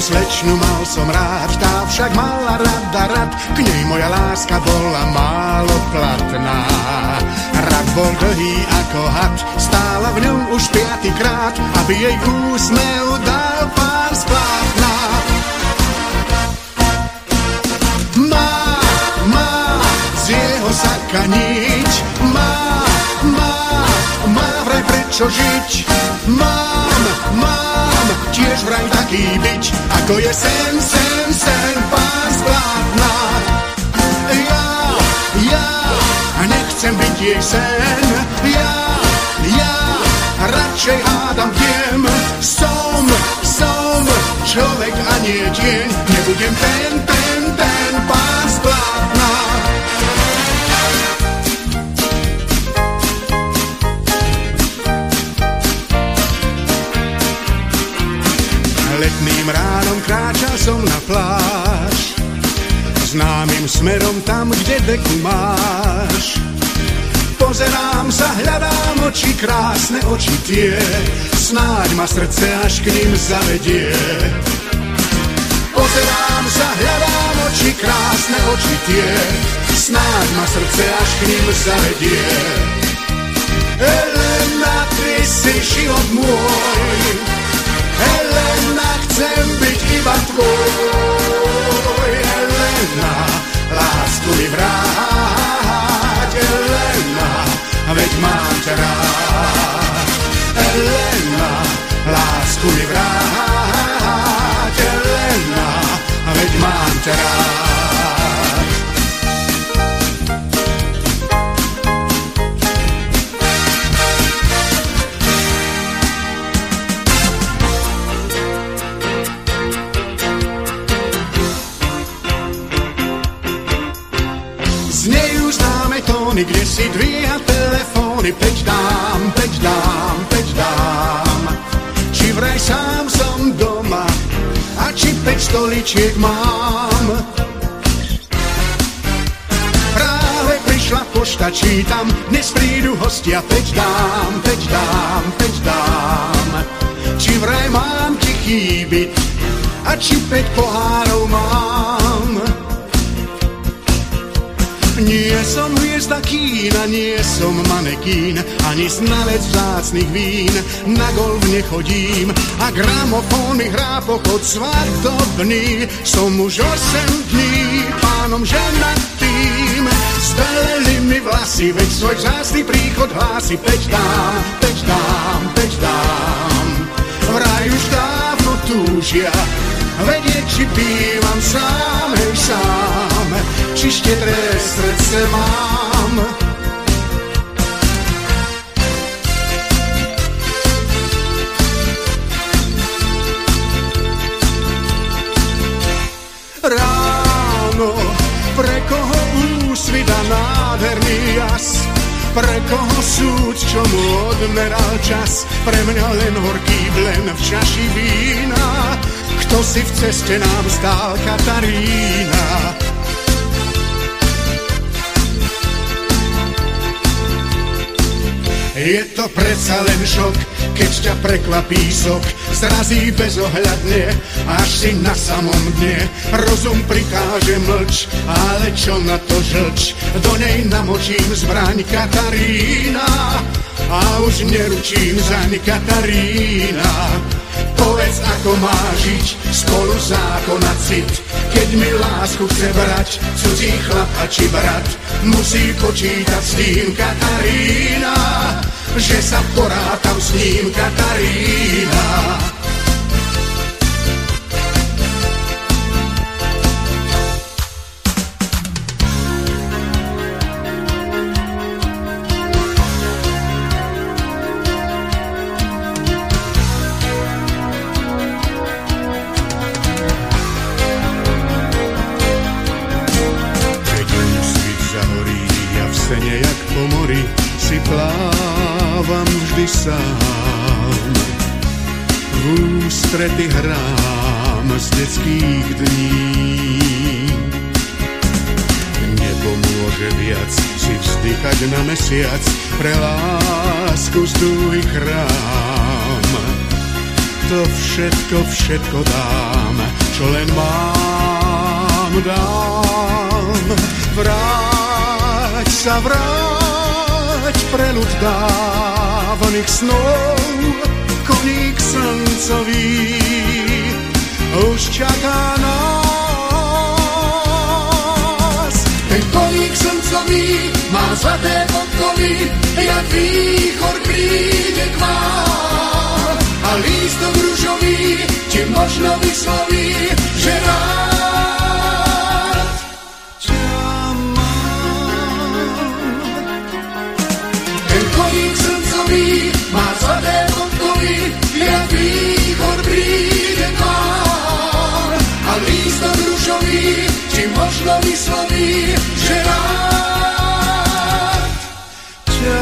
slečnu mal som rád, tá však mala rada rad, k nej moja láska bola málo platná. Rad bol dlhý ako had, stála v ňom už piatýkrát, aby jej úsmev dal pár splátna. Má, má z jeho zakaniť, má, má, má vraj prečo žiť, mám, mám, tiež vraj taký byť, ako je sen, sen, sen, pár splátna. Ja, ja, nechcem byť jej sen, ja, ja, radšej hádam tiem, som, som, človek a nie tieň, nebudem ten, ten, ten, pár splátna. Ránom kráčal som na pláž, známym smerom tam, kde deku máš. Pozerám sa, hľadám oči, krásne oči tie, snáď ma srdce až k ním zavedie. Pozerám sa, hľadám oči, krásne oči tie, snáď ma srdce až k ním zavedie. Elena, ty si život môj, Elena, chcem byť iba tvoj. Elena, lásku mi vráť, Elena, veď mám ťa rád. Elena, lásku mi vráť, stoličiek mám. Práve prišla pošta, čítam, dnes prídu hostia, peď dám, peď dám, peď dám. Či vraj mám tichý byt, a či peť pohárov mám. Nie som hviezda kína, nie som manekín, ani znalec vzácnych vín. Na golf nechodím a gramofón mi hrá pochod svadobný. Som už 8 dní pánom ženatým. Zbeleli mi vlasy, veď svoj vzácný príchod hlási. Peď dám, peď dám, peď dám. Vraj už dávno túžia, vedieť, či bývam sám, hej sám, či štedré srdce mám. Ráno, pre koho úsvita nádherný jas, pre koho súd, čo mu odmeral čas, pre mňa len horký blen v čaši vína, kto si v ceste nám stál Katarína. Je to predsa len šok, keď ťa prekvapí sok, zrazí bezohľadne, až si na samom dne. Rozum prikáže mlč, ale čo na to žlč, do nej namočím zbraň Katarína. A už neručím zaň Katarína. Povedz, ako má žiť spolu zákona cit, keď mi lásku chce brať, cudzí chlap a či brat, musí počítať s tým Katarína, že sa porátam s ním Katarína. Ústrety hrám z detských dní. Nepomôže viac si vzdýchať na mesiac pre lásku z dúhy chrám. to všetko, všetko dám, čo len mám, dám. Vráť sa, vráť pre ľud dávnych snov, koník slncový už čaká nás. Ten koník slncový má zlaté podkovy, jak výchor príde k vám. A lístok ružový ti možno vysloví, možno vysloví, že rád ťa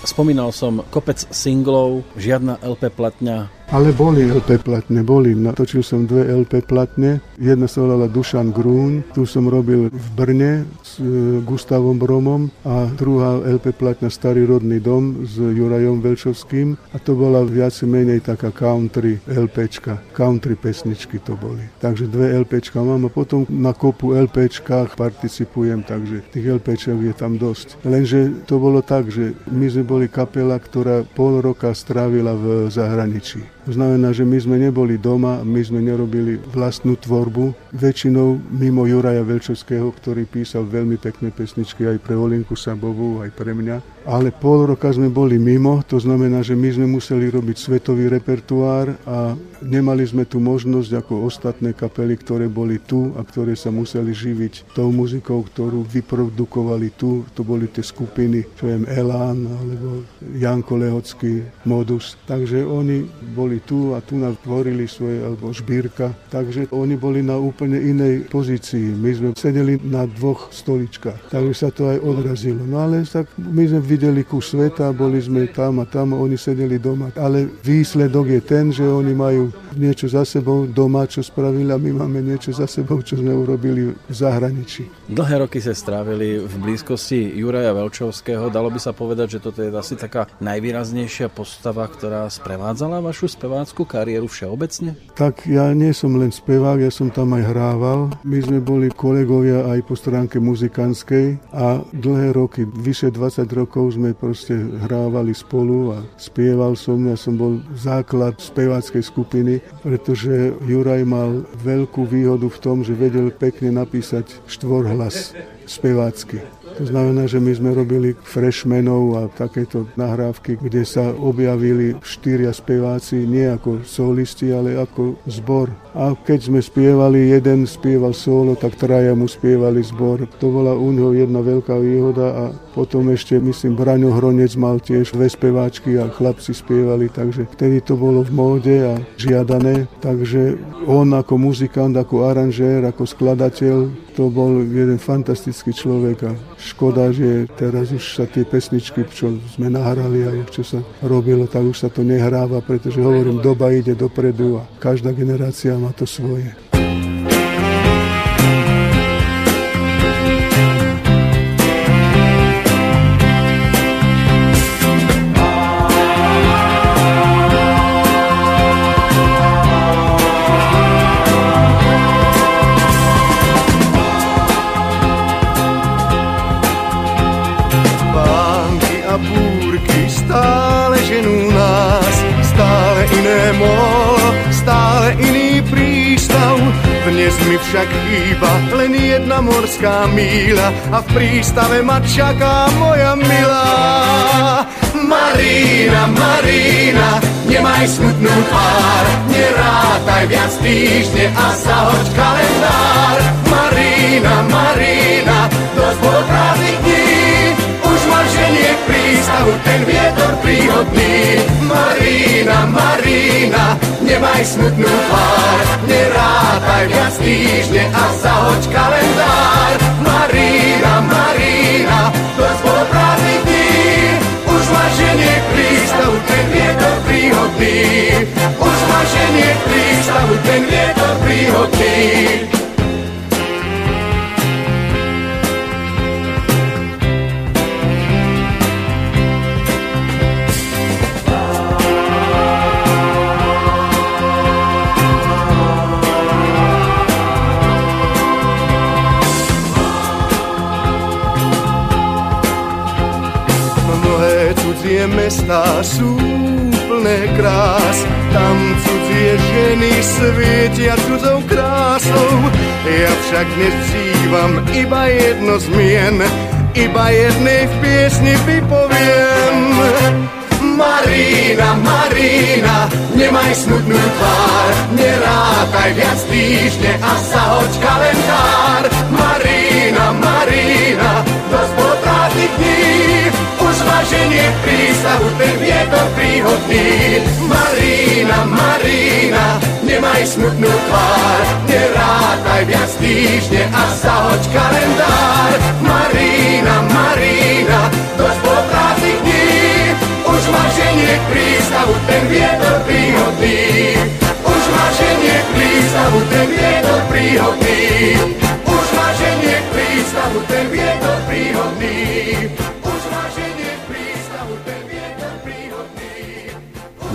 Spomínal som kopec singlov, žiadna LP platňa, ale boli LP platne, boli. Natočil som dve LP platne. Jedna sa volala Dušan Grún, tu som robil v Brne s e, Gustavom Bromom a druhá LP platňa Starý rodný dom s Jurajom Velčovským a to bola viac menej taká country LPčka, country pesničky to boli. Takže dve LPčka mám a potom na kopu LPčkách participujem, takže tých LPček je tam dosť. Lenže to bolo tak, že my sme boli kapela, ktorá pol roka strávila v zahraničí. To znamená, že my sme neboli doma, my sme nerobili vlastnú tvorbu. Väčšinou mimo Juraja Velčovského, ktorý písal veľmi pekné pesničky aj pre Olinku Sabovú, aj pre mňa ale pol roka sme boli mimo, to znamená, že my sme museli robiť svetový repertoár a nemali sme tu možnosť ako ostatné kapely, ktoré boli tu a ktoré sa museli živiť tou muzikou, ktorú vyprodukovali tu. To boli tie skupiny, čo viem, Elán alebo Janko Lehocký, Modus. Takže oni boli tu a tu tvorili svoje, alebo Žbírka. Takže oni boli na úplne inej pozícii. My sme sedeli na dvoch stoličkách, takže sa to aj odrazilo. No ale tak my sme videli kus sveta, boli sme tam a tam, oni sedeli doma. Ale výsledok je ten, že oni majú niečo za sebou doma, čo spravili a my máme niečo za sebou, čo sme urobili v zahraničí. Dlhé roky sa strávili v blízkosti Juraja Velčovského. Dalo by sa povedať, že toto je asi taká najvýraznejšia postava, ktorá sprevádzala vašu spevácku kariéru všeobecne? Tak ja nie som len spevák, ja som tam aj hrával. My sme boli kolegovia aj po stránke muzikánskej a dlhé roky, vyše 20 rokov rokov sme proste hrávali spolu a spieval som. Ja som bol základ speváckej skupiny, pretože Juraj mal veľkú výhodu v tom, že vedel pekne napísať štvorhlas spevácky. To znamená, že my sme robili freshmenov a takéto nahrávky, kde sa objavili štyria speváci, nie ako solisti, ale ako zbor. A keď sme spievali, jeden spieval solo, tak traja mu spievali zbor. To bola u neho jedna veľká výhoda a potom ešte, myslím, Braňo Hronec mal tiež dve speváčky a chlapci spievali, takže vtedy to bolo v móde a žiadané. Takže on ako muzikant, ako aranžér, ako skladateľ, to bol jeden fantastický človek a škoda, že teraz už sa tie pesničky, čo sme nahrali a čo sa robilo, tak už sa to nehráva, pretože hovorím, doba ide dopredu a každá generácia má to svoje. Dnes mi však chýba len jedna morská míľa a v prístave ma čaká moja milá. Marína, Marína, nemaj smutnú tvár, nerátaj viac týždne a zahoď kalendár. Marína, Marína, dosť bolo prázdnych dní, k prístavu ten vietor príhodný. Marína, Marína, nemaj smutnú tvár, nerátaj viac týždne a zahoď kalendár. Marína, Marína, to je spoluprávny dní, už ma ženie k prístavu ten vietor príhodný. Už ma ženie k prístavu ten vietor príhodný. Mestá sú plné krás, tam cudzie ženy svietia cudzou krásou. Ja však dnes vzývam iba jedno zmien, iba jednej v piesni vypoviem. Marina, Marina, nemaj smutnú tvár, nerátaj viac týždne a sa hoď kalendár. Marina, Marina, dosť potrátiť dní, už váženie prístavu, ten vietor príhodný. Marina, Marina, nemaj smutnú tvár, nerátaj viac týždne a sa hoď kalendár. Marina, Marina, dosť potrátiť dní, už váženie prístavu, ten vietor príhodný. Už váženie prístavu, ten vietor príhodný.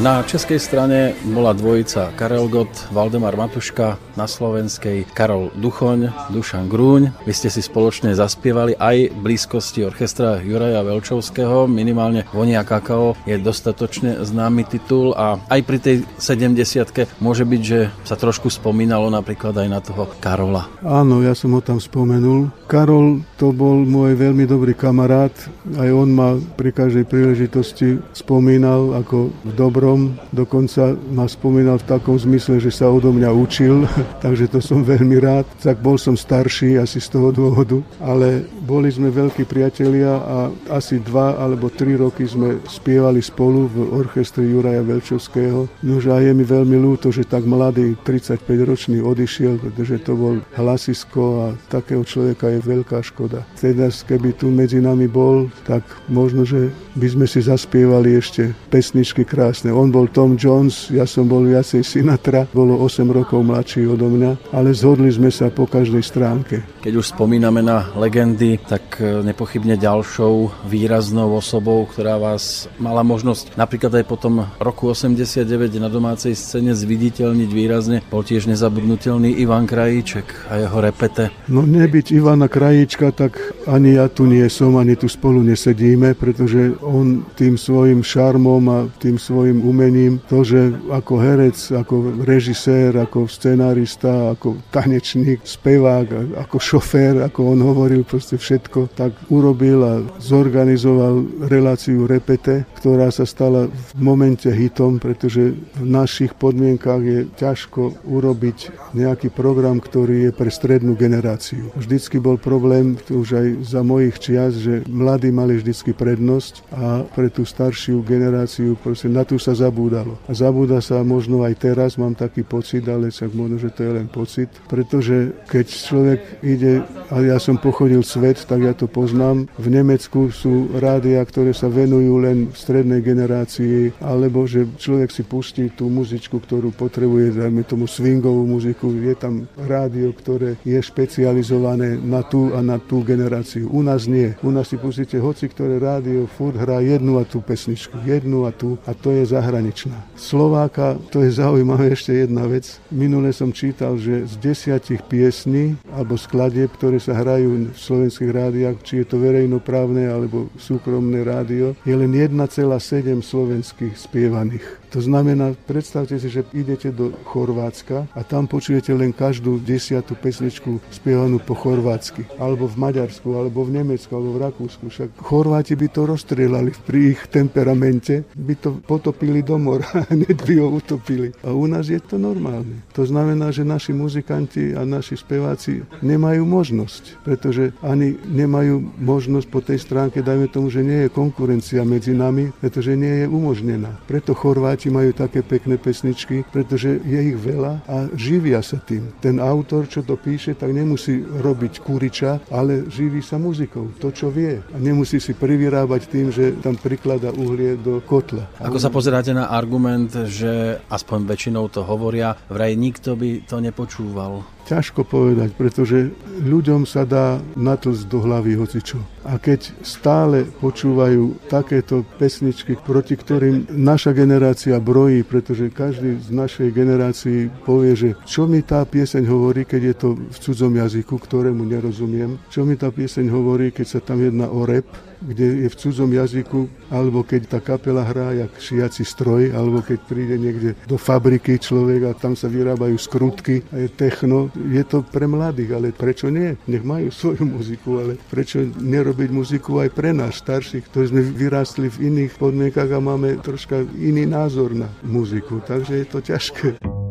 Na českej strane bola dvojica Karel Gott, Valdemar Matuška, na slovenskej Karol Duchoň, Dušan Grúň. Vy ste si spoločne zaspievali aj blízkosti orchestra Juraja Velčovského, minimálne Vonia Kakao je dostatočne známy titul a aj pri tej 70 môže byť, že sa trošku spomínalo napríklad aj na toho Karola. Áno, ja som ho tam spomenul. Karol to bol môj veľmi dobrý kamarát, aj on ma pri každej príležitosti spomínal ako v dobrom dokonca ma spomínal v takom zmysle, že sa odo mňa učil, takže to som veľmi rád. Tak bol som starší asi z toho dôvodu, ale boli sme veľkí priatelia a asi dva alebo tri roky sme spievali spolu v orchestri Juraja Velčovského. Nože a je mi veľmi ľúto, že tak mladý 35-ročný odišiel, pretože to bol hlasisko a takého človeka je veľká škoda. Teda keby tu medzi nami bol, tak možno, že by sme si zaspievali ešte pesničky krásne on bol Tom Jones, ja som bol viacej Sinatra, bolo 8 rokov mladší odo mňa, ale zhodli sme sa po každej stránke. Keď už spomíname na legendy, tak e, nepochybne ďalšou výraznou osobou, ktorá vás mala možnosť napríklad aj potom roku 89 na domácej scéne zviditeľniť výrazne, bol tiež nezabudnutelný Ivan Krajíček a jeho repete. No nebyť Ivana Krajíčka, tak ani ja tu nie som, ani tu spolu nesedíme, pretože on tým svojim šarmom a tým svojim umením. To, že ako herec, ako režisér, ako scenárista, ako tanečník, spevák, ako šofér, ako on hovoril proste všetko, tak urobil a zorganizoval reláciu Repete, ktorá sa stala v momente hitom, pretože v našich podmienkách je ťažko urobiť nejaký program, ktorý je pre strednú generáciu. Vždycky bol problém, už aj za mojich čias, že mladí mali vždycky prednosť a pre tú staršiu generáciu proste na tú sa zabúdalo. A zabúda sa možno aj teraz, mám taký pocit, ale však možno, že to je len pocit, pretože keď človek ide, a ja som pochodil svet, tak ja to poznám, v Nemecku sú rádia, ktoré sa venujú len strednej generácii, alebo že človek si pustí tú muzičku, ktorú potrebuje, dajme tomu swingovú muziku, je tam rádio, ktoré je špecializované na tú a na tú generáciu. U nás nie. U nás si pustíte hoci ktoré rádio, furt hrá jednu a tú pesničku, jednu a tú a to je za zahraničná. Slováka, to je zaujímavé ešte jedna vec. Minule som čítal, že z desiatich piesní alebo skladieb, ktoré sa hrajú v slovenských rádiách, či je to verejnoprávne alebo súkromné rádio, je len 1,7 slovenských spievaných. To znamená, predstavte si, že idete do Chorvátska a tam počujete len každú desiatú pesničku spievanú po chorvátsky. Alebo v Maďarsku, alebo v Nemecku, alebo v Rakúsku. Však Chorváti by to rozstrelali pri ich temperamente, by to potopili do mora, hneď by ho utopili. A u nás je to normálne. To znamená, že naši muzikanti a naši speváci nemajú možnosť, pretože ani nemajú možnosť po tej stránke, dajme tomu, že nie je konkurencia medzi nami, pretože nie je umožnená. Preto Chorváti Slováci majú také pekné pesničky, pretože je ich veľa a živia sa tým. Ten autor, čo to píše, tak nemusí robiť kuriča, ale živí sa muzikou, to, čo vie. A nemusí si privyrábať tým, že tam priklada uhlie do kotla. Ako sa pozeráte na argument, že aspoň väčšinou to hovoria, vraj nikto by to nepočúval? Ťažko povedať, pretože ľuďom sa dá natlsť do hlavy hocičo. A keď stále počúvajú takéto pesničky, proti ktorým naša generácia brojí, pretože každý z našej generácii povie, že čo mi tá pieseň hovorí, keď je to v cudzom jazyku, ktorému nerozumiem, čo mi tá pieseň hovorí, keď sa tam jedná o rep, kde je v cudzom jazyku, alebo keď tá kapela hrá jak šiaci stroj, alebo keď príde niekde do fabriky človek a tam sa vyrábajú skrutky a je techno. Je to pre mladých, ale prečo nie? Nech majú svoju muziku, ale prečo nerobiť muziku aj pre nás starších, ktorí sme vyrástli v iných podmienkach a máme troška iný názor na muziku. Takže je to ťažké.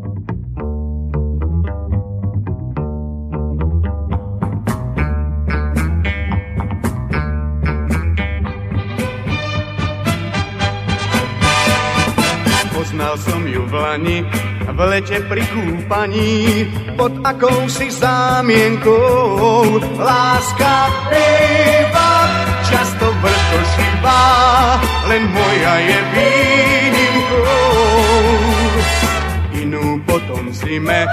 Lani, v lete pri kúpaní, pod akousi zámienkou. Láska býva často vrtošivá, len moja je výnimkou. Inú potom zime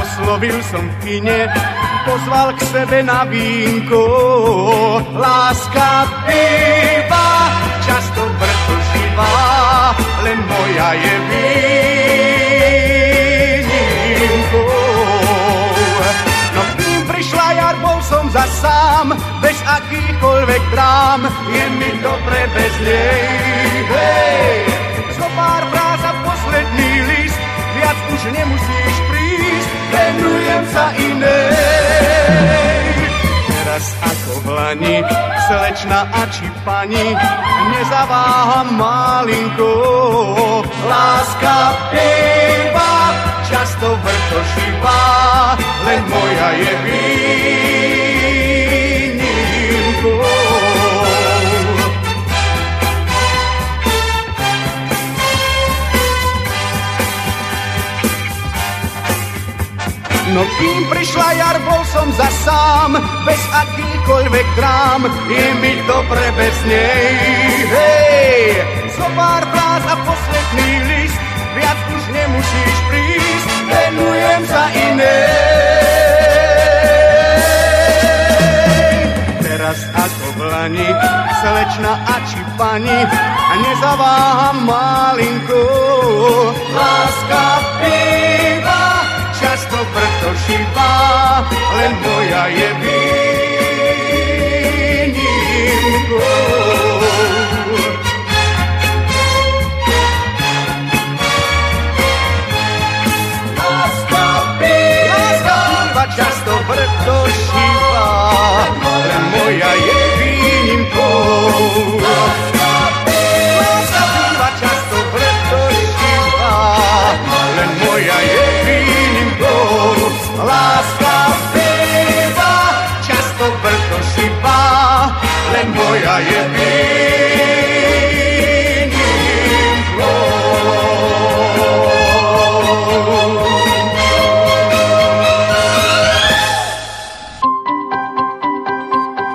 oslovil som v kine, pozval k sebe na vínko. Láska býva často vrtošivá, len moja je výnimkou. som za sám, bez akýchkoľvek drám, je mi dobre bez nej. Hej, zo pár frás a posledný list, viac už nemusíš prísť, venujem sa inej. Teraz ako v lani, slečna a či pani, nezaváham malinko. Láska býva, často vrtošivá, len moja je býva. No kým prišla jar, bol som za sám, bez akýkoľvek drám, je mi dobre bez nej. Hej, zo pár frás a posledný list, viac už nemusíš prísť, venujem sa inej. Teraz ako v lani, slečna a či pani, a nezaváham malinko, láska býva často preto šípa, len moja je výnimkou. Často preto šípa, len moja je výnimkou. Láska býva často preto šípa, len moja je Láska býva, často brzo šípa, len moja je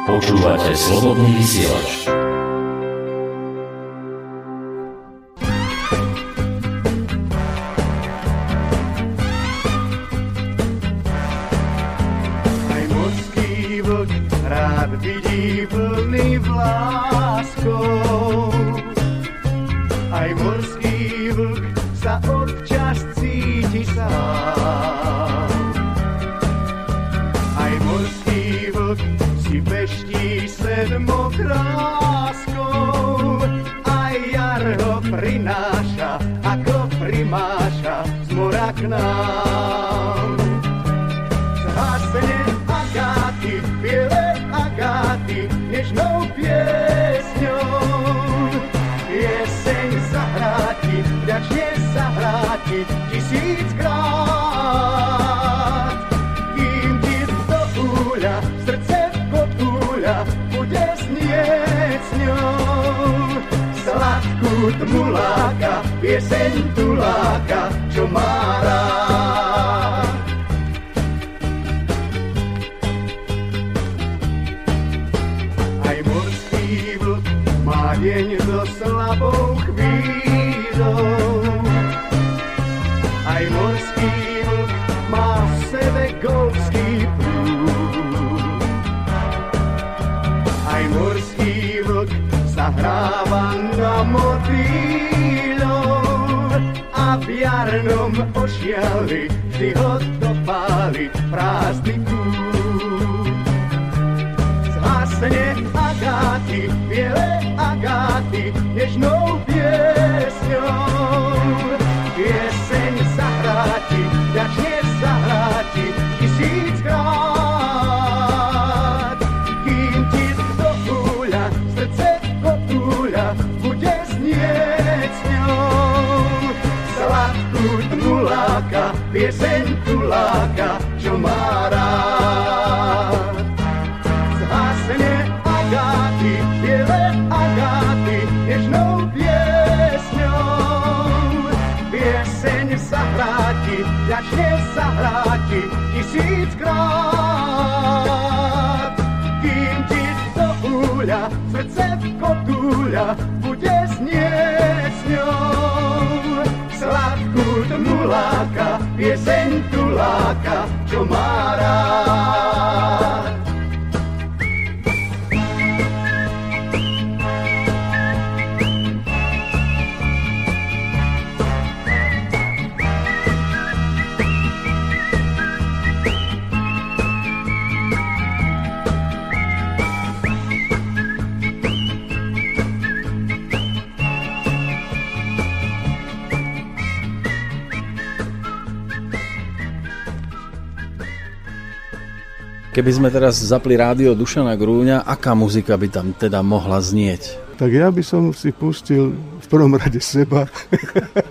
Počúvate slobodný vysielač. Zhasne agáty, biele agáty, nežnou piesňou. Pieseň zahráti, ďačne zahráti, tisíckrát. Kým ti do úľa, srdce kotúľa, bude znieť s ňou. Sladkú tmuláka, pieseň tuláka, čo má tisíckrát. Kým ti do úľa, srdce v kotúľa, bude znieť s ňou. Sladkú tmuláka, pieseň tuláka, čo má rád. Keby sme teraz zapli rádio Dušana Grúňa, aká muzika by tam teda mohla znieť? Tak ja by som si pustil v prvom rade seba.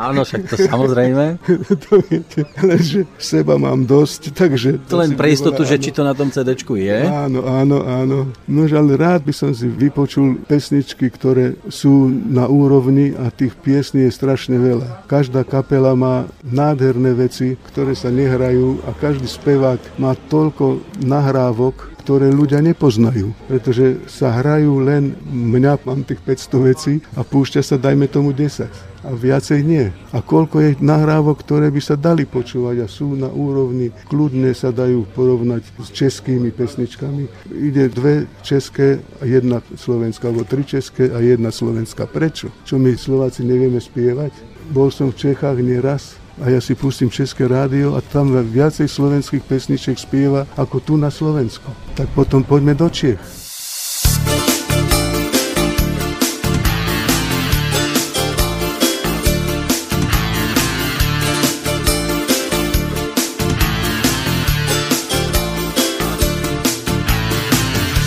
Áno, však to samozrejme. to viete, lenže seba mám dosť, takže... To len si pre istotu, že či to na tom cd je. Áno, áno, áno. No ale rád by som si vypočul pesničky, ktoré sú na úrovni a tých piesní je strašne veľa. Každá kapela má nádherné veci, ktoré sa nehrajú a každý spevák má toľko nahrávok, ktoré ľudia nepoznajú, pretože sa hrajú len, mňa mám tých 500 vecí a púšťa sa dajme tomu 10 a viacej nie. A koľko je nahrávok, ktoré by sa dali počúvať a sú na úrovni, kľudne sa dajú porovnať s českými pesničkami. Ide dve české a jedna slovenská, alebo tri české a jedna slovenská. Prečo? Čo my Slováci nevieme spievať? Bol som v Čechách nieraz a ja si pustím České rádio a tam viacej slovenských pesničiek spieva ako tu na Slovensku. Tak potom poďme do Čech.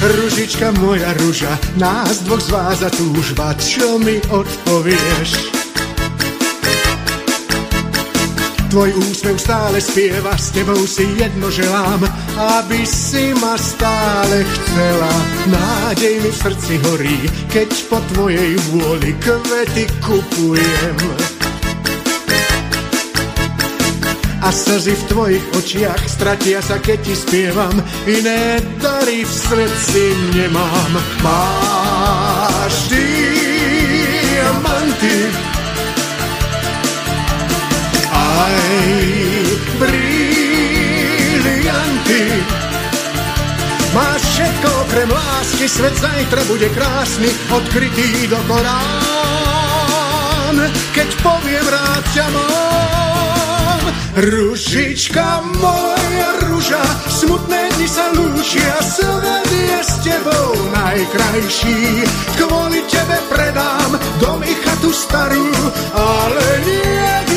Ružička moja ruža, nás dvoch zváza túžba, čo mi odpovieš? Tvoj úsmev stále spieva, s tebou si jedno želám, aby si ma stále chcela. Nádej mi v srdci horí, keď po tvojej vôli kvety kupujem. A slzy v tvojich očiach stratia sa, keď ti spievam. Iné dary v srdci nemám. Máš diamanty aj brilianty. Máš všetko okrem lásky, svet zajtra bude krásny, odkrytý do Korán. Keď poviem rád ťa mám, Ružička moja ruža, smutné dni sa lúčia, svet je s tebou najkrajší. Kvôli tebe predám dom i chatu starú, ale nie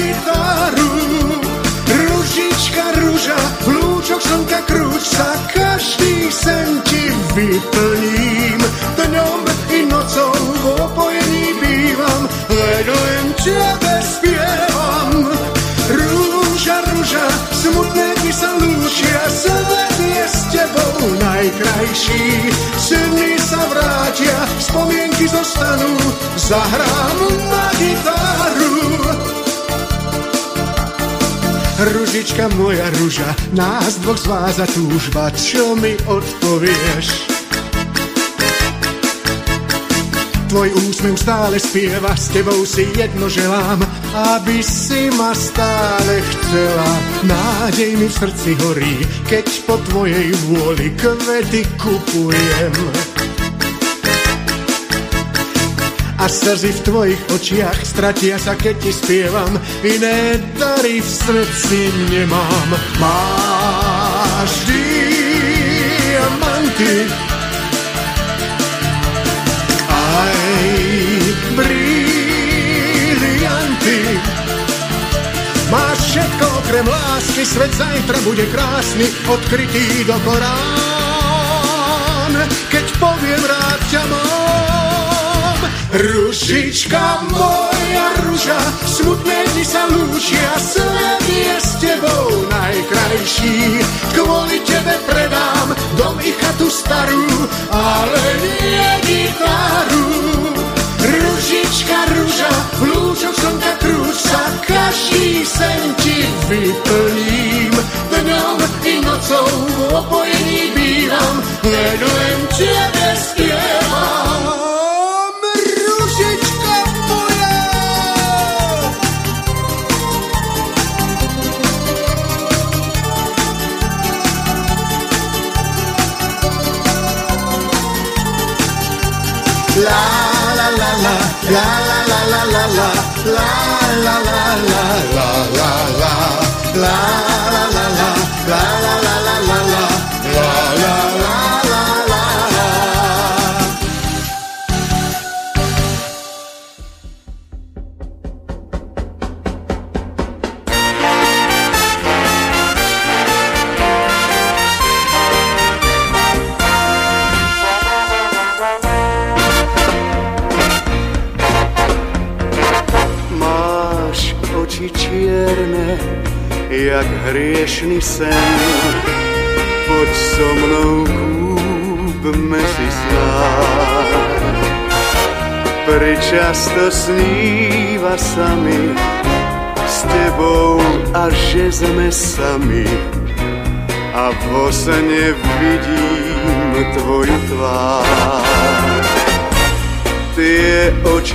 krúč sa, každý sen ti vyplním. Dňom i nocou v opojení bývam, veď len tebe spievam. Rúža, rúža, smutné dni sa lúčia, svet je s tebou najkrajší. Sny sa vrátia, spomienky zostanú, zahrám na gitaru. Ružička moja ruža, nás dvoch zváza túžba, čo mi odpovieš? Tvoj úsmev stále spieva, s tebou si jedno želám, aby si ma stále chcela. Nádej mi v srdci horí, keď po tvojej vôli kvety kupujem. A slzy v tvojich očiach stratia sa, keď ti spievam. Iné dary v srdci nemám. Máš diamanty aj brilianty. Máš všetko okrem lásky, svet zajtra bude krásny, odkrytý do Korán. Keď poviem rád ťa mám, Ružička moja ruža, smutné dni sa lúčia, svet je s tebou najkrajší. Kvôli tebe predám dom i chatu starú, ale nie gitaru. Ružička ruža, v lúčoch slnka krúž sa, každý sen ti vyplním. Dňom i nocou v opojení bývam, len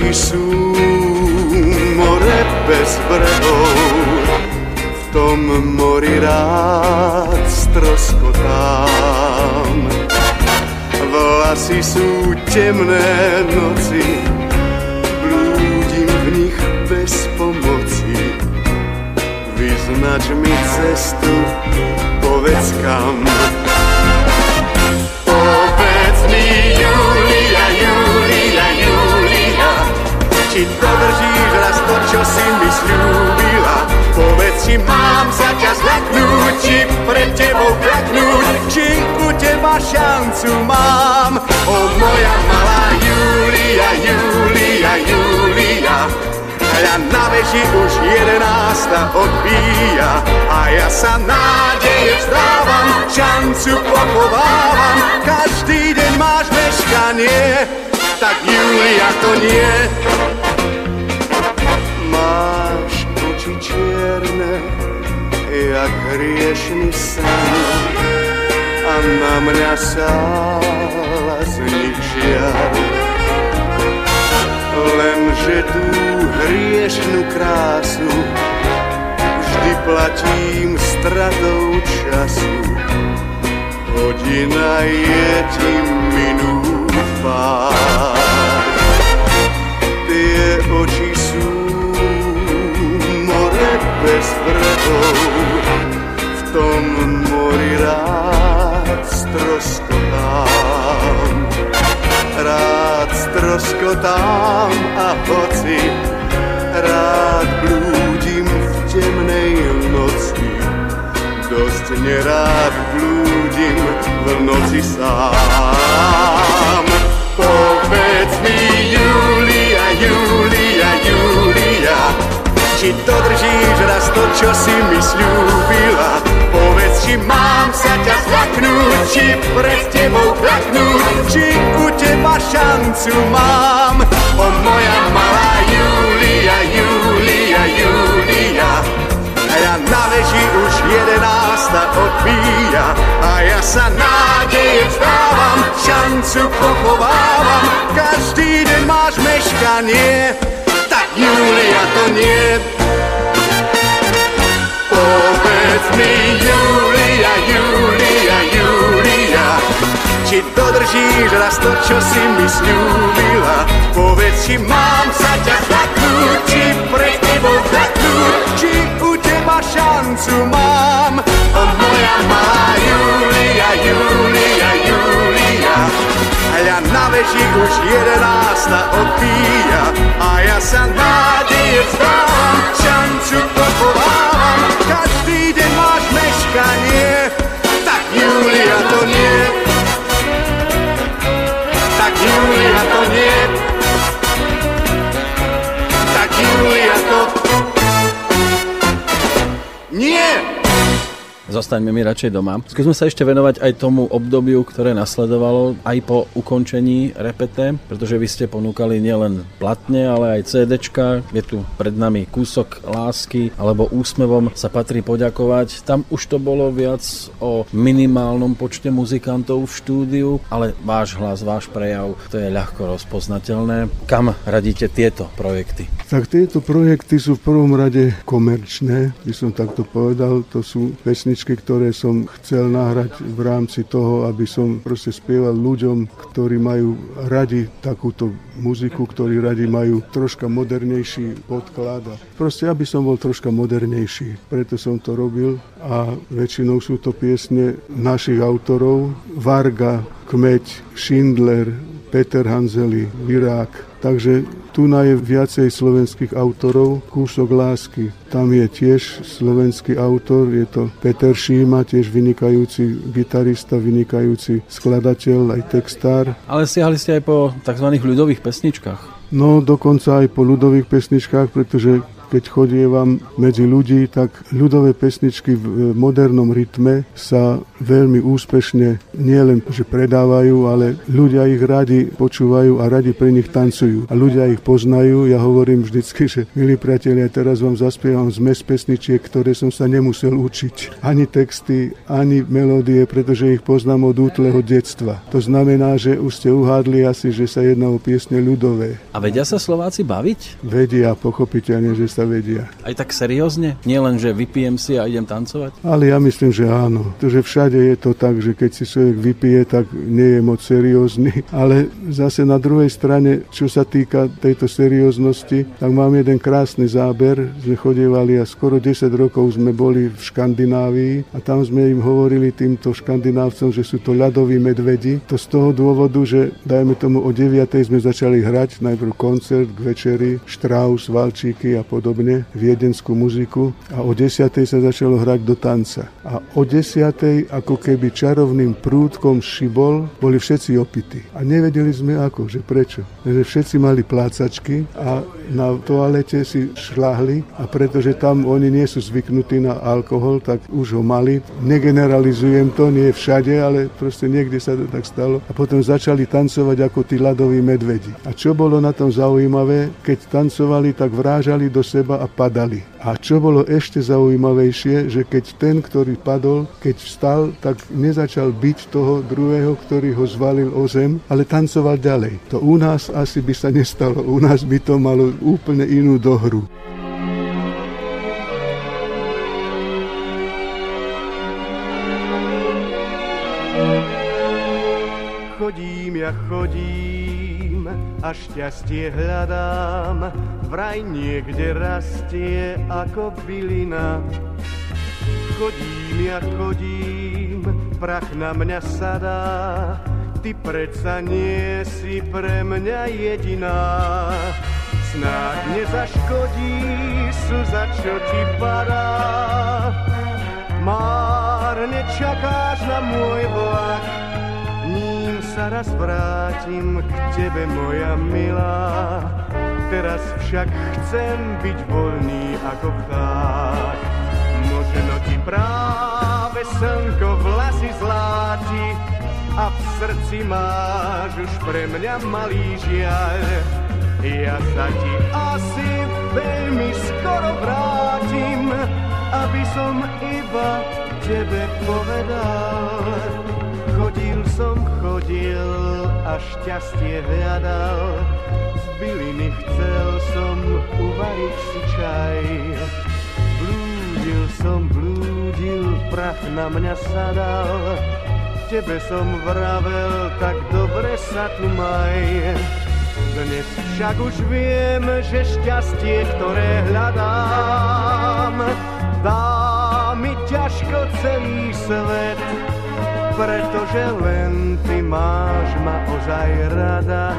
oči sú more bez brehov, v tom mori rád stroskotám. Vlasy sú temné noci, blúdim v nich bez pomoci. Vyznač mi cestu, povedz kam. Či dodržíš raz to, čo si mi slúbila. Povedz, či mám sa ťa zľaknúť, či pred tebou kľaknúť, či u teba šancu mám. O moja malá Julia, Julia, Julia, Hľa na veži už jedenásta odbíja a ja sa nádeje vzdávam, šancu pochovávam. Každý deň máš meškanie, tak Julia to nie. Jak hriešný sen a na mňa sála z nich žiar. Lenže tú hriešnú krásu vždy platím stratou času. Hodina je ti minúva. Tie oči bez brehov, v tom mori rád stroskotám rád stroskotám a hoci rád blúdim v temnej noci. Dosť nerád blúdim v noci sám. Povedz mi, Julia, Julia, Julia, či dodržíš raz to, čo si mi slúbila. Povedz, či mám sa ťa zlaknúť, či pred tebou klaknúť, či u teba šancu mám. O moja malá Julia, Julia, Julia, ja na veži už jedenásta odbíja a ja sa nádeje vzdávam, šancu pochovávam. Každý deň máš meškanie, Julia to nie. Povedz mi, Julia, Julia, Julia, či dodržíš raz to, čo si mi slúbila. Povedz, či mám sa ťa zlaknúť, či pre tebou zlaknúť, či u teba šancu mám. O moja malá Julia, Julia, veži už jedenásta odbíja a ja sa nádeje vzdávam, šancu pochovávam, každý deň máš meškanie, tak Julia to nie. Tak Julia to nie. Tak Julia to nie. Zostaňme mi radšej doma. Skúsme sa ešte venovať aj tomu obdobiu, ktoré nasledovalo aj po ukončení repete, pretože vy ste ponúkali nielen platne, ale aj CDčka. Je tu pred nami kúsok lásky alebo úsmevom sa patrí poďakovať. Tam už to bolo viac o minimálnom počte muzikantov v štúdiu, ale váš hlas, váš prejav, to je ľahko rozpoznateľné. Kam radíte tieto projekty? Tak tieto projekty sú v prvom rade komerčné, by som takto povedal. To sú pesničky pesničky, ktoré som chcel nahrať v rámci toho, aby som proste spieval ľuďom, ktorí majú radi takúto muziku, ktorí radi majú troška modernejší podklad. Proste, aby som bol troška modernejší. Preto som to robil a väčšinou sú to piesne našich autorov. Varga, Kmeď, Schindler, Peter Hanzeli, Virák, Takže tu je viacej slovenských autorov. Kúsok lásky, tam je tiež slovenský autor, je to Peter Šíma, tiež vynikajúci gitarista, vynikajúci skladateľ, aj textár. Ale siahli ste aj po tzv. ľudových pesničkách. No, dokonca aj po ľudových pesničkách, pretože keď chodievam medzi ľudí, tak ľudové pesničky v modernom rytme sa veľmi úspešne nielen, že predávajú, ale ľudia ich radi počúvajú a radi pre nich tancujú. A ľudia ich poznajú. Ja hovorím vždycky, že milí priatelia, teraz vám zaspievam zmes pesničiek, ktoré som sa nemusel učiť. Ani texty, ani melódie, pretože ich poznám od útleho detstva. To znamená, že už ste uhádli asi, že sa jedná o piesne ľudové. A vedia sa Slováci baviť? Vedia, pochopiteľne, že sa sa vedia. Aj tak seriózne? Nie len, že vypijem si a idem tancovať? Ale ja myslím, že áno. Pretože všade je to tak, že keď si človek vypije, tak nie je moc seriózny. Ale zase na druhej strane, čo sa týka tejto serióznosti, tak mám jeden krásny záber. Sme chodievali a skoro 10 rokov sme boli v Škandinávii a tam sme im hovorili týmto škandinávcom, že sú to ľadoví medvedi. To z toho dôvodu, že dajme tomu o 9. sme začali hrať najprv koncert k večeri, Strauss, Valčíky a podobne podobne, viedenskú muziku a o 10. sa začalo hrať do tanca. A o 10. ako keby čarovným prúdkom šibol, boli všetci opití. A nevedeli sme ako, že prečo. Že všetci mali plácačky a na toalete si šľahli a pretože tam oni nie sú zvyknutí na alkohol, tak už ho mali. Negeneralizujem to, nie všade, ale proste niekde sa to tak stalo. A potom začali tancovať ako tí ľadoví medvedi. A čo bolo na tom zaujímavé, keď tancovali, tak vrážali do seba seba a padali. A čo bolo ešte zaujímavejšie, že keď ten, ktorý padol, keď vstal, tak nezačal byť toho druhého, ktorý ho zvalil o zem, ale tancoval ďalej. To u nás asi by sa nestalo. U nás by to malo úplne inú dohru. Chodím, ja chodím a šťastie hľadám vraj niekde rastie ako bylina. Chodím, ja chodím, prach na mňa sadá, ty predsa nie si pre mňa jediná. Snáď nezaškodí slza, čo ti padá. Márne čakáš na môj vlak, sa raz vrátim k tebe, moja milá. Teraz však chcem byť voľný ako vták. Možno ti práve slnko vlasy zláti a v srdci máš už pre mňa malý žiaľ. Ja sa ti asi veľmi skoro vrátim, aby som iba tebe povedal. Chodil som, chodil a šťastie hľadal, byliny chcel som uvariť si čaj. Blúdil som, blúdil, prach na mňa sadal, tebe som vravel, tak dobre sa tu maj. Dnes však už viem, že šťastie, ktoré hľadám, dá mi ťažko celý svet, pretože len ty máš ma ozaj rada.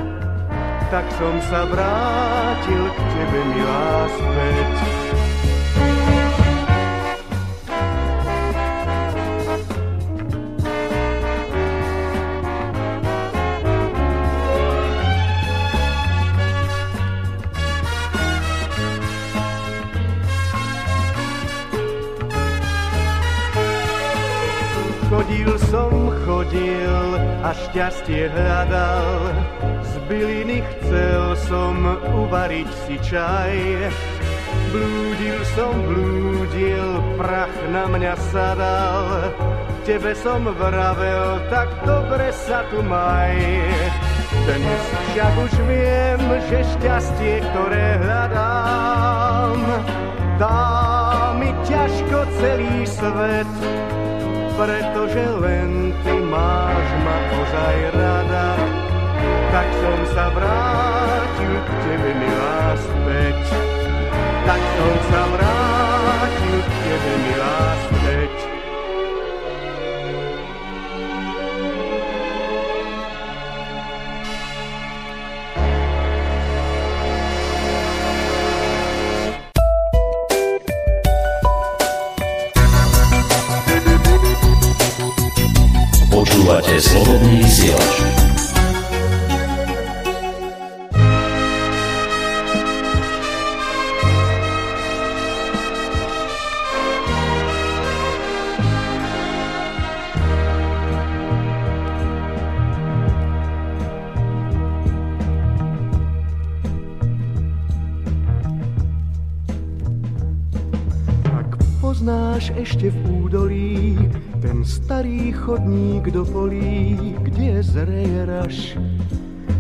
Tak som sa vrátil k tebe, milá, späť. Chodil a šťastie hľadal. Z byliny chcel som uvariť si čaj. Blúdil som, blúdil, prach na mňa sadal. Tebe som vravel, tak dobre sa tu maj. Dnes však už viem, že šťastie, ktoré hľadám, dá mi ťažko celý svet pretože len ty máš ma ozaj rada. Tak som sa vrátil k tebe, milá, späť. Tak som sa vrátil k tebe, milá, späť. Počúvate slobodný vysielač. poznáš ešte v údolí starý chodník do polí, kde zreje raš,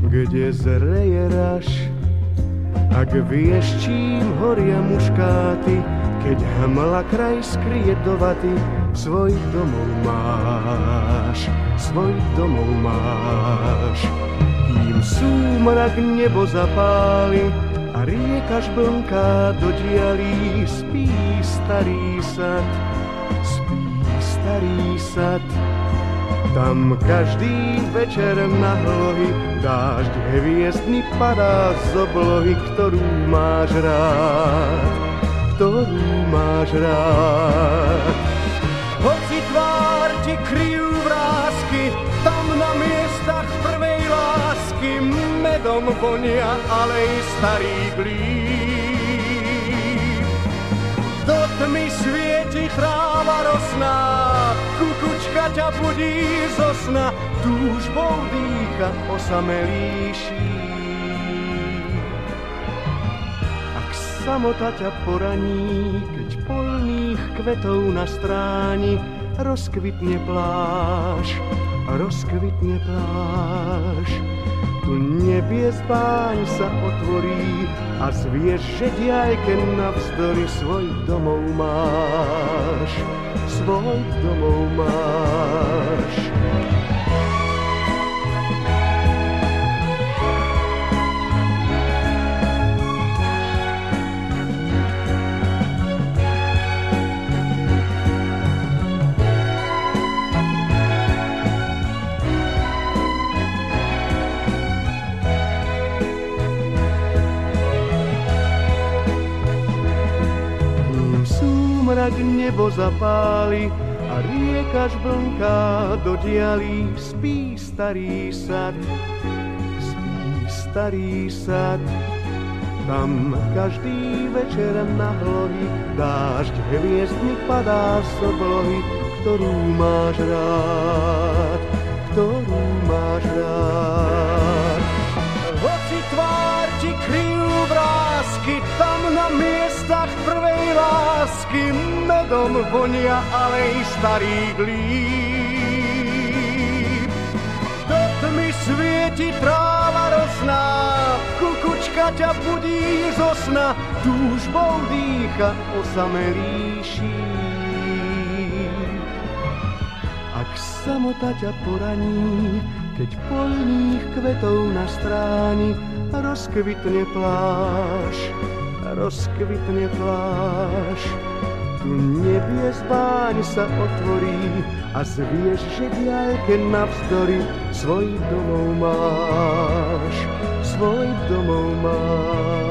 kde zreje raš. Ak vieš, čím horia muškáty, keď hmla kraj skrie do vaty, svoj domov máš, svoj domov máš. Kým súmrak nebo zapáli a rieka žblnká do dialí, spí starý sad, starý sad. Tam každý večer na hlohy dážď hviezdny padá z oblohy, ktorú máš rád, ktorú máš rád. Hoci tvár ti kryjú vrázky, tam na miestach prvej lásky medom vonia alej starý glíb. Do tmy svieti tráva rosná, kukučka ťa budí zo sna, túžbou dýcha osamelý Ak samota ťa poraní, keď polných kvetov na stráni, rozkvitne pláž, rozkvitne pláž. Tu nebies báň sa otvorí a zvieš, že diajke navzdory svoj domov máš, svoj domov máš. Nebo zapáli a rieka žblnká do dialí. Spí starý sad, spí starý sad. Tam každý večer na hlohy dážď hviezdny padá z oblohy, ktorú máš rád, ktorú máš rád. Hoci tvár ti kryjú vrázky, tam na miestach prvej lásky medom vonia alej starý glíb. Do tmy svieti tráva rosná, kukučka ťa budí zo sna, túžbou dýcha osamelý šíp. Ak samota ťa poraní, keď polných kvetov na stráni rozkvitne pláž, rozkvitne pláž. Tu nebie zbáň sa otvorí a zvieš, že diaľke navzdory svoj domov máš, svoj domov máš.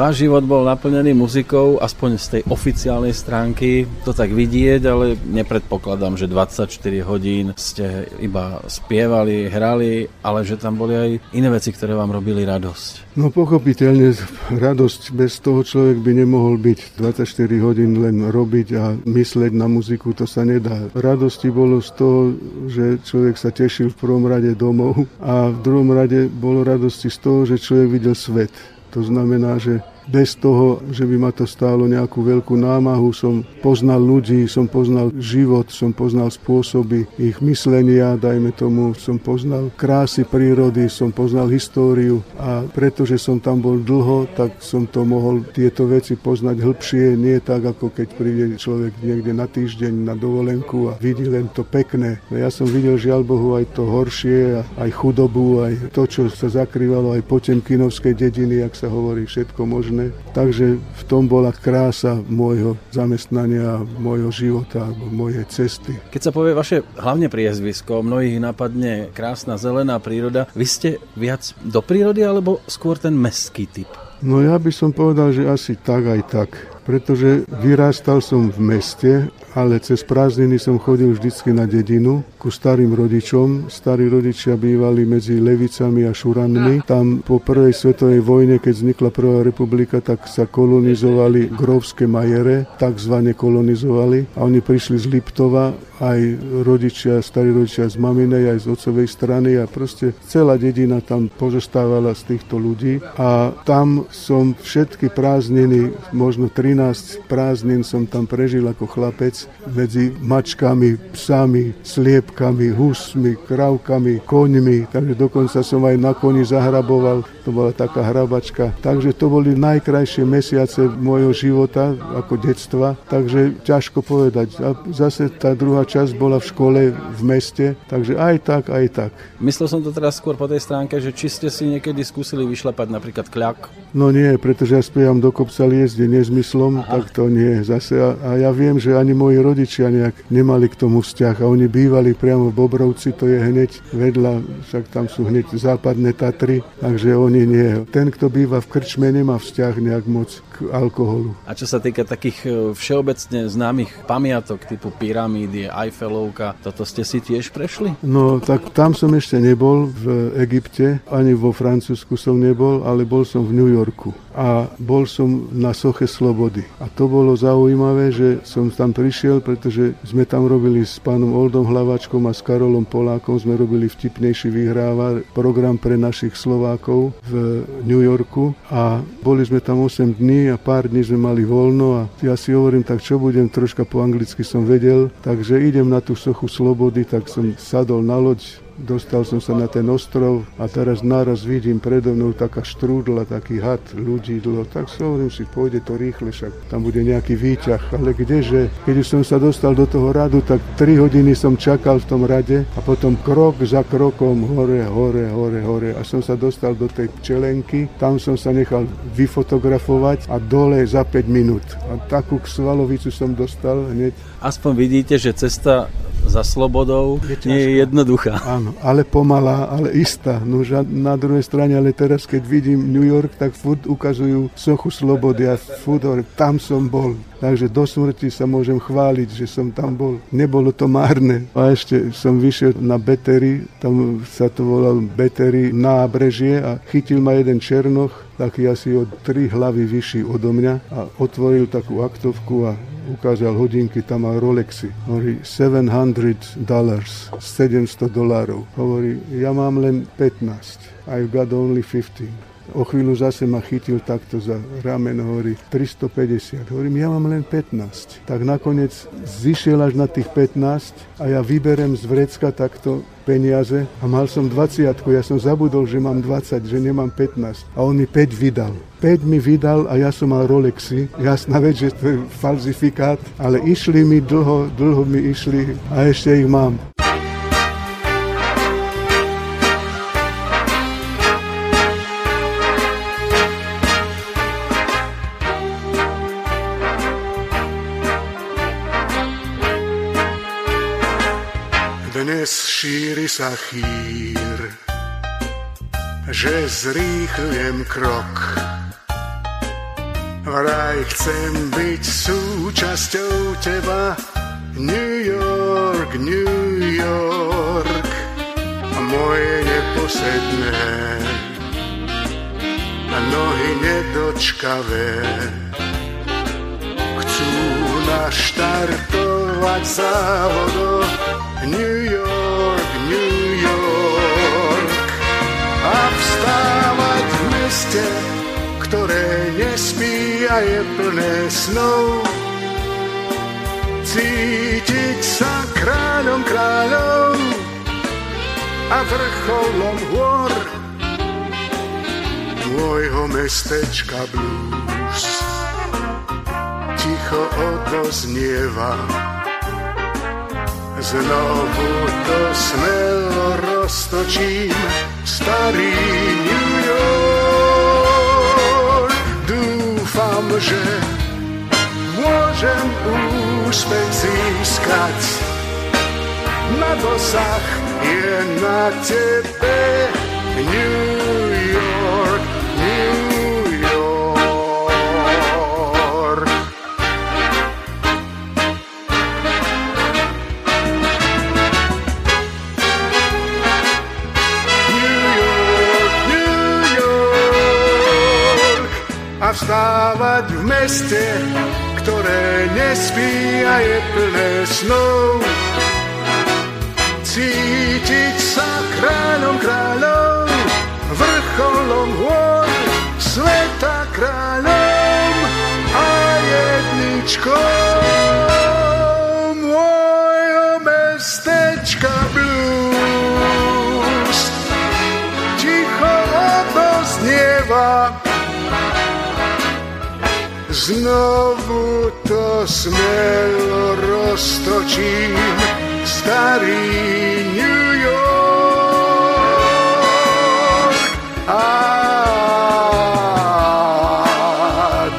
Váš život bol naplnený muzikou, aspoň z tej oficiálnej stránky, to tak vidieť, ale nepredpokladám, že 24 hodín ste iba spievali, hrali, ale že tam boli aj iné veci, ktoré vám robili radosť. No pochopiteľne, radosť bez toho človek by nemohol byť 24 hodín len robiť a mysleť na muziku, to sa nedá. Radosti bolo z toho, že človek sa tešil v prvom rade domov a v druhom rade bolo radosti z toho, že človek videl svet. To znamená, že bez toho, že by ma to stálo nejakú veľkú námahu. Som poznal ľudí, som poznal život, som poznal spôsoby ich myslenia, dajme tomu, som poznal krásy prírody, som poznal históriu a pretože som tam bol dlho, tak som to mohol tieto veci poznať hĺbšie, nie tak, ako keď príde človek niekde na týždeň na dovolenku a vidí len to pekné. No ja som videl žiaľ Bohu aj to horšie, aj chudobu, aj to, čo sa zakrývalo aj Potemkinovskej dediny, ak sa hovorí, všetko možné možné. Takže v tom bola krása môjho zamestnania, môjho života, mojej cesty. Keď sa povie vaše hlavne priezvisko, mnohých napadne krásna zelená príroda. Vy ste viac do prírody alebo skôr ten mestský typ? No ja by som povedal, že asi tak aj tak pretože vyrástal som v meste, ale cez prázdniny som chodil vždycky na dedinu ku starým rodičom. Starí rodičia bývali medzi Levicami a Šuranmi. Tam po prvej svetovej vojne, keď vznikla prvá republika, tak sa kolonizovali grovské majere, takzvané kolonizovali. A oni prišli z Liptova, aj rodičia, starí rodičia z maminej, aj z otcovej strany a proste celá dedina tam pozostávala z týchto ľudí. A tam som všetky prázdniny, možno 13 13 prázdnin som tam prežil ako chlapec medzi mačkami, psami, sliepkami, husmi, kravkami, koňmi, takže dokonca som aj na koni zahraboval, to bola taká hrabačka. Takže to boli najkrajšie mesiace môjho života ako detstva, takže ťažko povedať. A zase tá druhá časť bola v škole, v meste, takže aj tak, aj tak. Myslel som to teraz skôr po tej stránke, že či ste si niekedy skúsili vyšlapať napríklad kľak? No nie, pretože ja spievam do kopca liezde nezmyslom, Aha. tak to nie. Zase, a, a ja viem, že ani moji rodičia nejak nemali k tomu vzťah a oni bývali priamo v Bobrovci, to je hneď vedľa, však tam sú hneď západné Tatry, takže oni nie. Ten, kto býva v krčme, nemá vzťah nejak moc k alkoholu. A čo sa týka takých e, všeobecne známych pamiatok typu pyramídy, Eiffelovka, toto ste si tiež prešli? No, tak tam som ešte nebol v Egypte, ani vo Francúzsku som nebol, ale bol som v New Yorku a bol som na soche Slobody. A to bolo zaujímavé, že som tam prišiel, pretože sme tam robili s pánom Oldom Hlavačkom a s Karolom Polákom, sme robili vtipnejší vyhráva program pre našich Slovákov v New Yorku a boli sme tam 8 dní a pár dní sme mali voľno a ja si hovorím, tak čo budem, troška po anglicky som vedel, takže idem na tú sochu Slobody, tak som sadol na loď, dostal som sa na ten ostrov a teraz naraz vidím predo mnou taká štrúdla, taký had ľudí dlho. Tak si hovorím si, pôjde to rýchle, však tam bude nejaký výťah. Ale kdeže, keď už som sa dostal do toho radu, tak 3 hodiny som čakal v tom rade a potom krok za krokom hore, hore, hore, hore a som sa dostal do tej pčelenky. Tam som sa nechal vyfotografovať a dole za 5 minút. A takú svalovicu som dostal hneď. Aspoň vidíte, že cesta za slobodou je je jednoduchá. Áno, ale pomalá, ale istá. No na druhej strane, ale teraz keď vidím New York, tak furt ukazujú sochu slobody a furt tam som bol. Takže do smrti sa môžem chváliť, že som tam bol. Nebolo to márne. A ešte som vyšiel na Beteri, tam sa to volal Beteri nábrežie a chytil ma jeden černoch, taký asi od tri hlavy vyšší odo mňa a otvoril takú aktovku a ukázal hodinky, tam má Rolexy. Hovorí 700 dollars, 700 dolárov. Hovorí, ja mám len 15. I've got only 15. O chvíľu zase ma chytil takto za ramen, hovorí 350. Hovorím, ja mám len 15. Tak nakoniec zišiel až na tých 15 a ja vyberem z vrecka takto peniaze a mal som 20, ja som zabudol, že mám 20, že nemám 15 a on mi 5 vydal. 5 mi vydal a ja som mal Rolexy. Jasná vec, že to je falzifikát, ale išli mi dlho, dlho mi išli a ešte ich mám. Šíri sa chýr, že zrýchlujem krok. Vraj chcem byť súčasťou teba, New York, New York, moje neposedné, nohy nedočkavé, chcú naštartovať závodom New York, vstávať v meste, ktoré nespí a je plné snov. Cítiť sa kráľom kráľov a vrcholom hôr môjho mestečka blues ticho odoznieva Znovu to smelo roztočím starý New York. Dúfam, že môžem úspech získať. Na dosah je na tebe New vstávať v meste, ktoré nespí a je plné snov. Cítiť sa kráľom kráľov, vrcholom hôr, sveta kráľom a jedničkou Znovu to smelo roztočím starý New York. A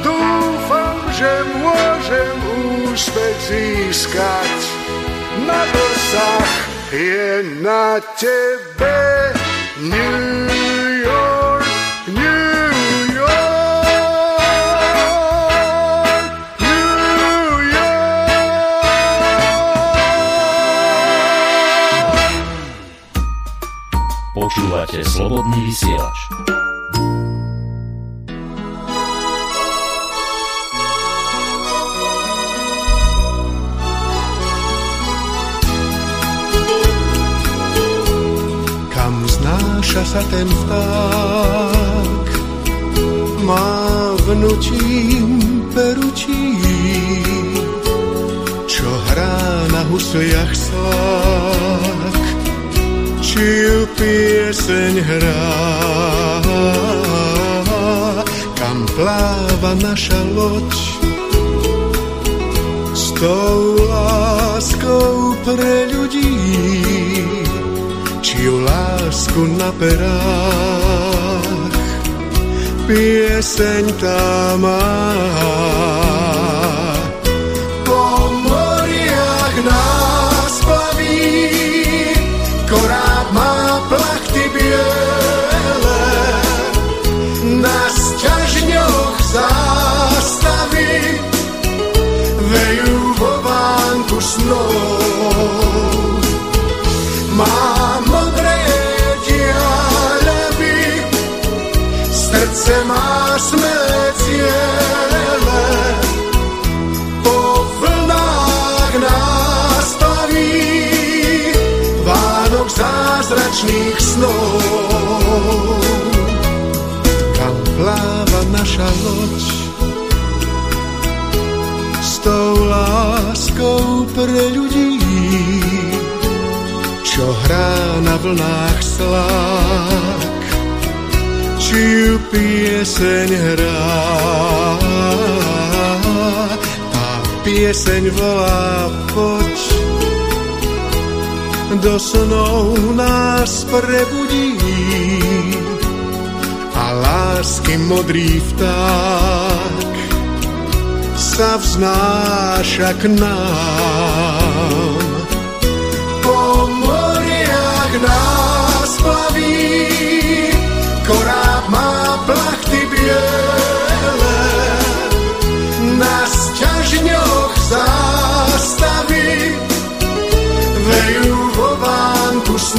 dúfam, že môžem úspech získať na dosah je na tebe New Počúvate slobodný vysielač. Kam znáša sa ten vták, má vnúčím peručí, čo hrá na husliach svák, či ju pieseň hrá. Kam pláva naša loď, s tou láskou pre ľudí, čiu lásku na perách, pieseň tá má. Srdce má smelé. Po vlnách nás baví Vánok zázračných snov. kam pláva naša loď. S tou láskou pre ľudí, čo hrá na vlnách slák, ju pieseň hrá. Tá pieseň volá poď, do snov nás prebudí a lásky modrý vták sa vznáša k nám.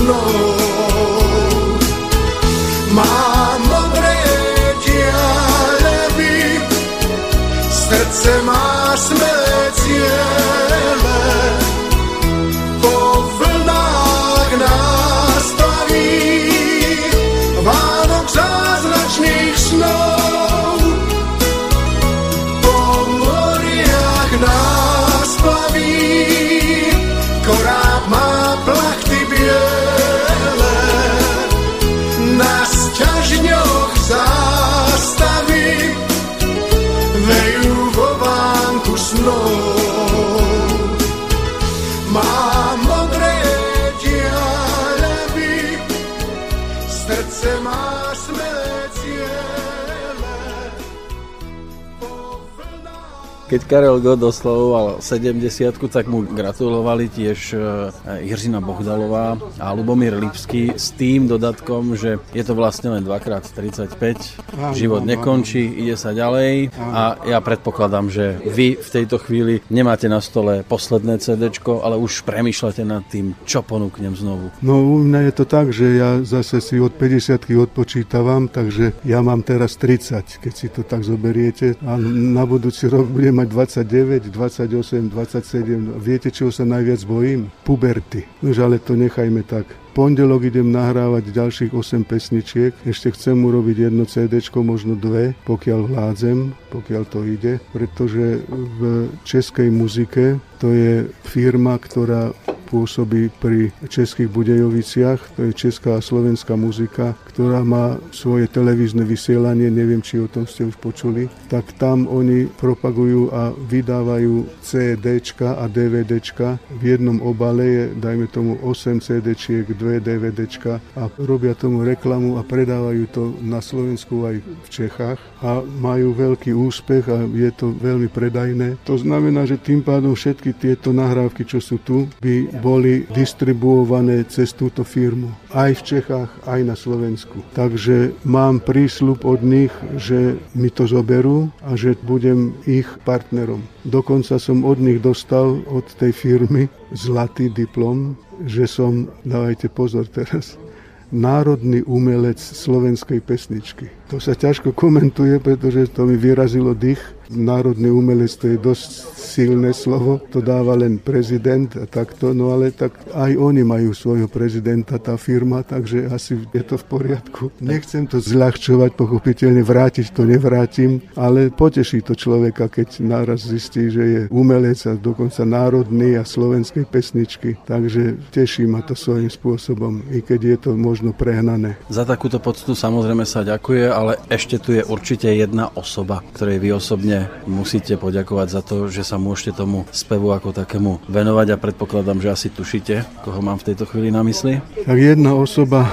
Vánku snov. Má modré diaľeby, srdce má smelé ciele. Keď Karel Gott oslavoval 70 tak mu gratulovali tiež e, Jiřina Bohdalová a Lubomír Lipský s tým dodatkom, že je to vlastne len 2x35, život nekončí, ide sa ďalej a ja predpokladám, že vy v tejto chvíli nemáte na stole posledné CD, ale už premýšľate nad tým, čo ponúknem znovu. No u mňa je to tak, že ja zase si od 50 odpočítavam, takže ja mám teraz 30, keď si to tak zoberiete. A na budúci rok budem mať 29, 28, 27. Viete, čoho sa najviac bojím? Puberty. Nož ale to nechajme tak. Pondelok idem nahrávať ďalších 8 pesničiek. Ešte chcem urobiť jedno CD, možno dve, pokiaľ vládzem, pokiaľ to ide, pretože v českej muzike to je firma, ktorá pôsobí pri Českých Budejoviciach, to je česká a slovenská muzika, ktorá má svoje televízne vysielanie, neviem, či o tom ste už počuli, tak tam oni propagujú a vydávajú CDčka a DVDčka. V jednom obale je, dajme tomu, 8 CDčiek, 2 DVDčka a robia tomu reklamu a predávajú to na Slovensku aj v Čechách a majú veľký úspech a je to veľmi predajné. To znamená, že tým pádom všetky tieto nahrávky, čo sú tu, by boli distribuované cez túto firmu. Aj v Čechách, aj na Slovensku. Takže mám prísľub od nich, že mi to zoberú a že budem ich partnerom. Dokonca som od nich dostal, od tej firmy, zlatý diplom, že som, dávajte pozor teraz, národný umelec slovenskej pesničky. To sa ťažko komentuje, pretože to mi vyrazilo dých. Národný umelec to je dosť silné slovo, to dáva len prezident a takto, no ale tak aj oni majú svojho prezidenta, tá firma, takže asi je to v poriadku. Nechcem to zľahčovať, pochopiteľne vrátiť to nevrátim, ale poteší to človeka, keď naraz zistí, že je umelec a dokonca národný a slovenskej pesničky, takže teší ma to svojím spôsobom, i keď je to možno prehnané. Za takúto poctu samozrejme sa ďakuje, ale ešte tu je určite jedna osoba, ktorej vy osobne musíte poďakovať za to, že sa môžete tomu spevu ako takému venovať a predpokladám, že asi tušíte, koho mám v tejto chvíli na mysli. Tak jedna osoba,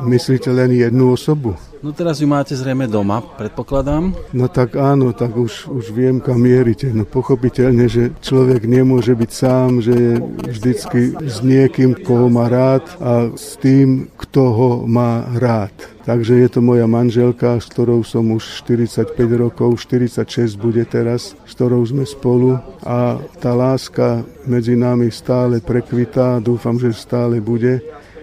myslíte len jednu osobu? No teraz ju máte zrejme doma, predpokladám. No tak áno, tak už, už viem, kam mierite. No pochopiteľne, že človek nemôže byť sám, že je vždycky s niekým, koho má rád a s tým, kto ho má rád. Takže je to moja manželka, s ktorou som už 45 rokov, 46 bude teraz, s ktorou sme spolu a tá láska medzi nami stále prekvitá, dúfam, že stále bude.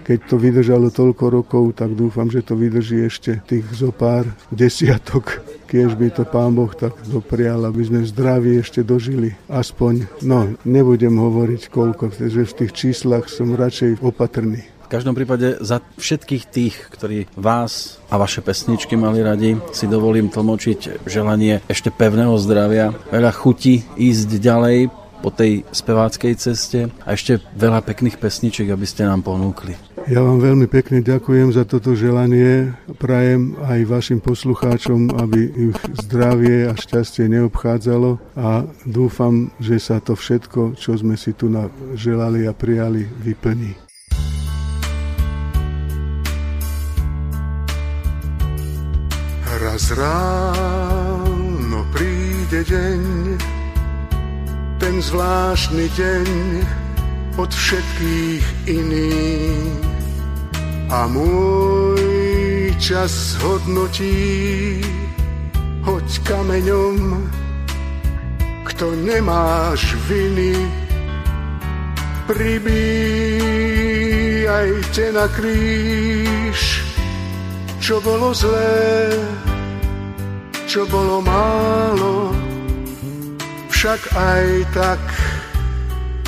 Keď to vydržalo toľko rokov, tak dúfam, že to vydrží ešte tých zo pár desiatok. Keď by to pán Boh tak doprial, aby sme zdraví ešte dožili. Aspoň, no, nebudem hovoriť koľko, pretože v tých číslach som radšej opatrný. V každom prípade za všetkých tých, ktorí vás a vaše pesničky mali radi, si dovolím tlmočiť želanie ešte pevného zdravia, veľa chuti ísť ďalej po tej speváckej ceste a ešte veľa pekných pesničiek, aby ste nám ponúkli. Ja vám veľmi pekne ďakujem za toto želanie. Prajem aj vašim poslucháčom, aby ich zdravie a šťastie neobchádzalo a dúfam, že sa to všetko, čo sme si tu želali a prijali, vyplní. Raz ráno príde deň, ten zvláštny deň od všetkých iných. A môj čas hodnotí, hoď kameňom, kto nemáš viny, pribíjajte na kríž, čo bolo zlé, čo bolo málo, však aj tak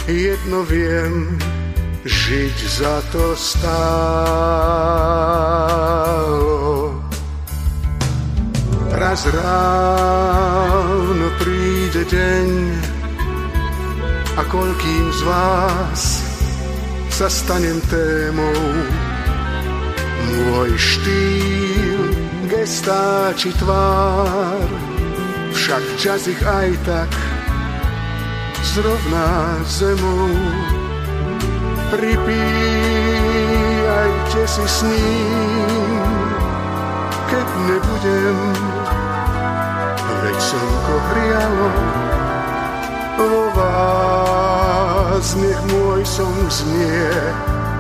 jedno viem, žiť za to stálo. Raz ráno príde deň a koľkým z vás sa stanem témou. Môj štýl gestá či tvár, však čas ich aj tak zrovná zemou. Pripíjajte si s ním, keď nebudem, veď slnko hrialo vo vás, nech môj som znie,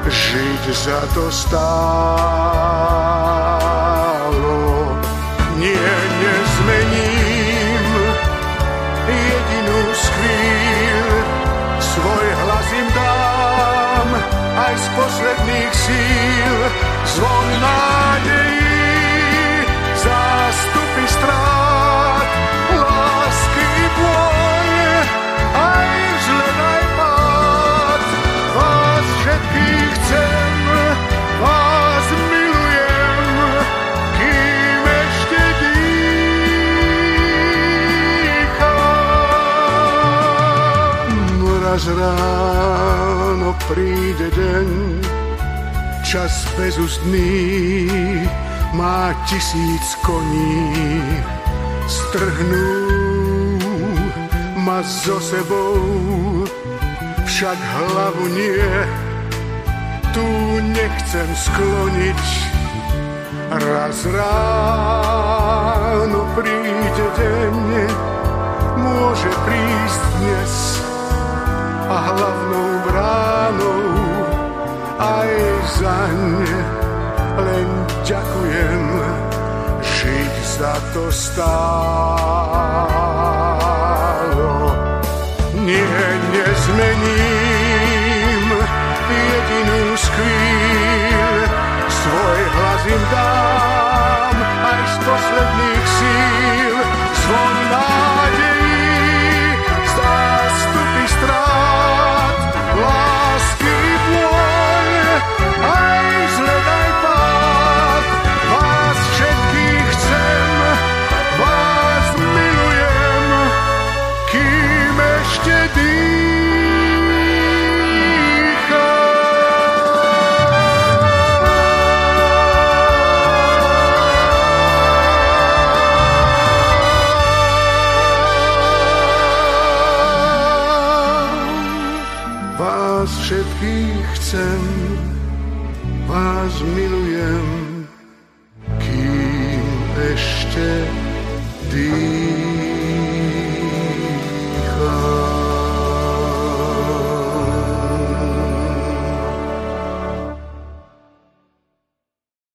žiť za to stálo. Posledných síl. Zvon nádejí, zástupy strát, lásky boj, aj vzhled, aj pád. Vás všetkých chcem, vás milujem, kým ešte dýcham. Raz ráno príde deň, čas bezústný má tisíc koní. Strhnú ma so sebou, však hlavu nie, tu nechcem skloniť. Raz ráno príde deň, môže prísť dnes a hlavnou bránou aj za ne len ďakujem, žiť za to stálo. Nie, nezmením všetkých